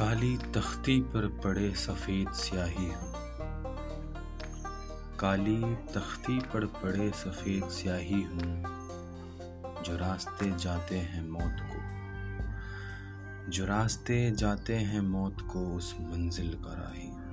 काली तख्ती पर पड़े सफ़ेद स्याही हूँ। काली तख्ती पर पड़े सफ़ेद स्याही हूँ, जो रास्ते जाते हैं मौत को। जो रास्ते जाते हैं मौत को, उस मंजिल का राही हूँ।